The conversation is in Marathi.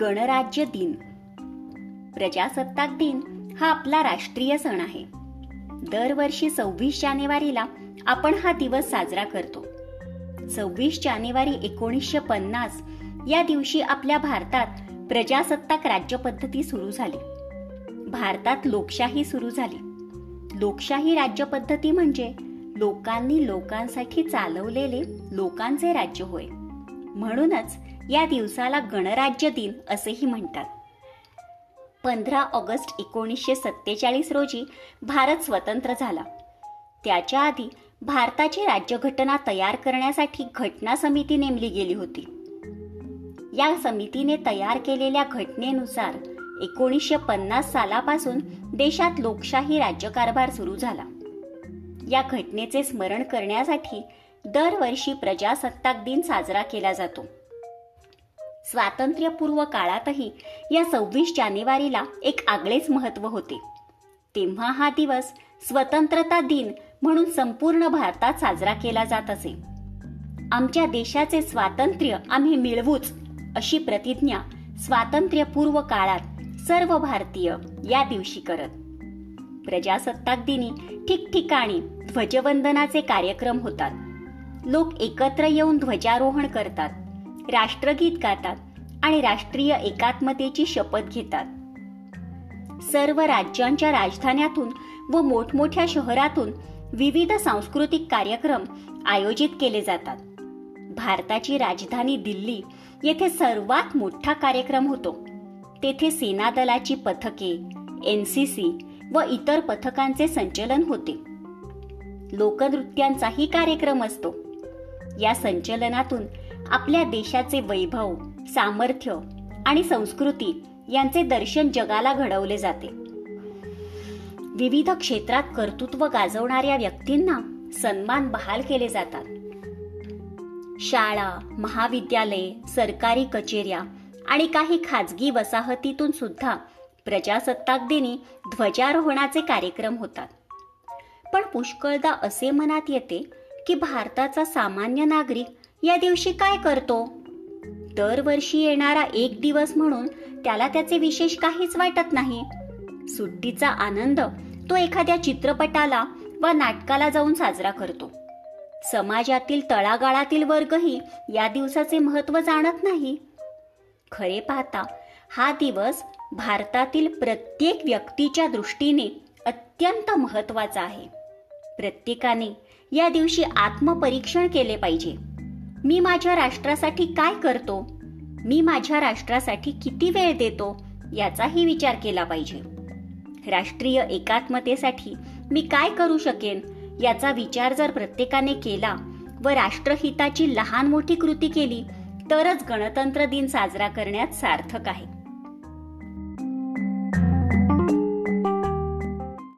गणराज्य दिन. प्रजासत्ताक दिन हा आपला राष्ट्रीय सण आहे. दरवर्षी सव्वीस जानेवारीला आपण हा दिवस साजरा करतो. सव्वीस जानेवारी एकोणीसशे पन्नास या दिवशी आपल्या भारतात प्रजासत्ताक राज्यपद्धती सुरू झाली. भारतात लोकशाही सुरू झाली. लोकशाही राज्यपद्धती म्हणजे लोकांनी लोकांसाठी चालवलेले लोकांचे राज्य होय. म्हणूनच या दिवसाला गणराज्य दिन असेही म्हणतात. पंधरा ऑगस्ट एकोणीसशे सत्तेचाळीस रोजी भारत स्वतंत्र झाला. त्याच्या आधी भारताची राज्यघटना तयार करण्यासाठी घटना समिती नेमली गेली होती. या समितीने तयार केलेल्या घटनेनुसार एकोणीसशे पन्नास सालापासून देशात लोकशाही राज्यकारभार सुरू झाला. या घटनेचे स्मरण करण्यासाठी दरवर्षी प्रजासत्ताक दिन साजरा केला जातो. स्वातंत्र्यपूर्व काळातही या सव्वीस जानेवारीला एक आगळेच महत्त्व होते. तेव्हा हा दिवस स्वतंत्रता दिन म्हणून संपूर्ण भारतात साजरा केला जात असे. आमच्या देशाचे स्वातंत्र्य आम्ही मिळवूच अशी प्रतिज्ञा स्वातंत्र्यपूर्व काळात सर्व भारतीय या दिवशी करत. प्रजासत्ताक दिनी ठिकठिकाणी ध्वजवंदनाचे कार्यक्रम होतात. लोक एकत्र येऊन ध्वजारोहण करतात राष्ट्रगीत गातात आणि राष्ट्रीय एकात्मतेची शपथ घेतात. सर्व राज्यांच्या राजधान्यातून व मोठमोठ्या शहरातून विविध सांस्कृतिक कार्यक्रम आयोजित केले जातात. भारताची राजधानी दिल्ली येथे सर्वात मोठा कार्यक्रम होतो. तेथे सेना दलाची पथके एनसीसी व इतर पथकांचे संचलन होते. लोकनृत्यांचाही कार्यक्रम असतो. या संचलनातून आपल्या देशाचे वैभव सामर्थ्य आणि संस्कृती यांचे दर्शन जगाला घडवले जाते. विविध क्षेत्रात कर्तृत्व गाजवणाऱ्या व्यक्तींना सन्मान बहाल केले जातात. शाळा महाविद्यालये सरकारी कचेऱ्या आणि काही खाजगी वसाहतीतून सुद्धा प्रजासत्ताक दिनी ध्वजारोहणाचे कार्यक्रम होतात. पण पुष्कळदा असे मनात येते की भारताचा सामान्य नागरिक या दिवशी काय करतो? दरवर्षी येणारा एक दिवस म्हणून त्याला त्याचे विशेष काहीच वाटत नाही. सुट्टीचा आनंद तो एखाद्या चित्रपटाला व नाटकाला जाऊन साजरा करतो. समाजातील तळागाळातील वर्गही या दिवसाचे महत्त्व जाणत नाही. खरे पाहता हा दिवस भारतातील प्रत्येक व्यक्तीच्या दृष्टीने अत्यंत महत्त्वाचा आहे. प्रत्येकाने या दिवशी आत्मपरीक्षण केले पाहिजे. मी माझ्या राष्ट्रासाठी काय करतो? मी माझ्या राष्ट्रासाठी किती वेळ देतो? याचाही विचार केला पाहिजे. राष्ट्रीय एकात्मतेसाठी मी काय करू शकेन? याचा विचार जर प्रत्येकाने केला व राष्ट्रहिताची लहान मोठी कृती केली तरच गणतंत्र दिन साजरा करण्यात सार्थक आहे.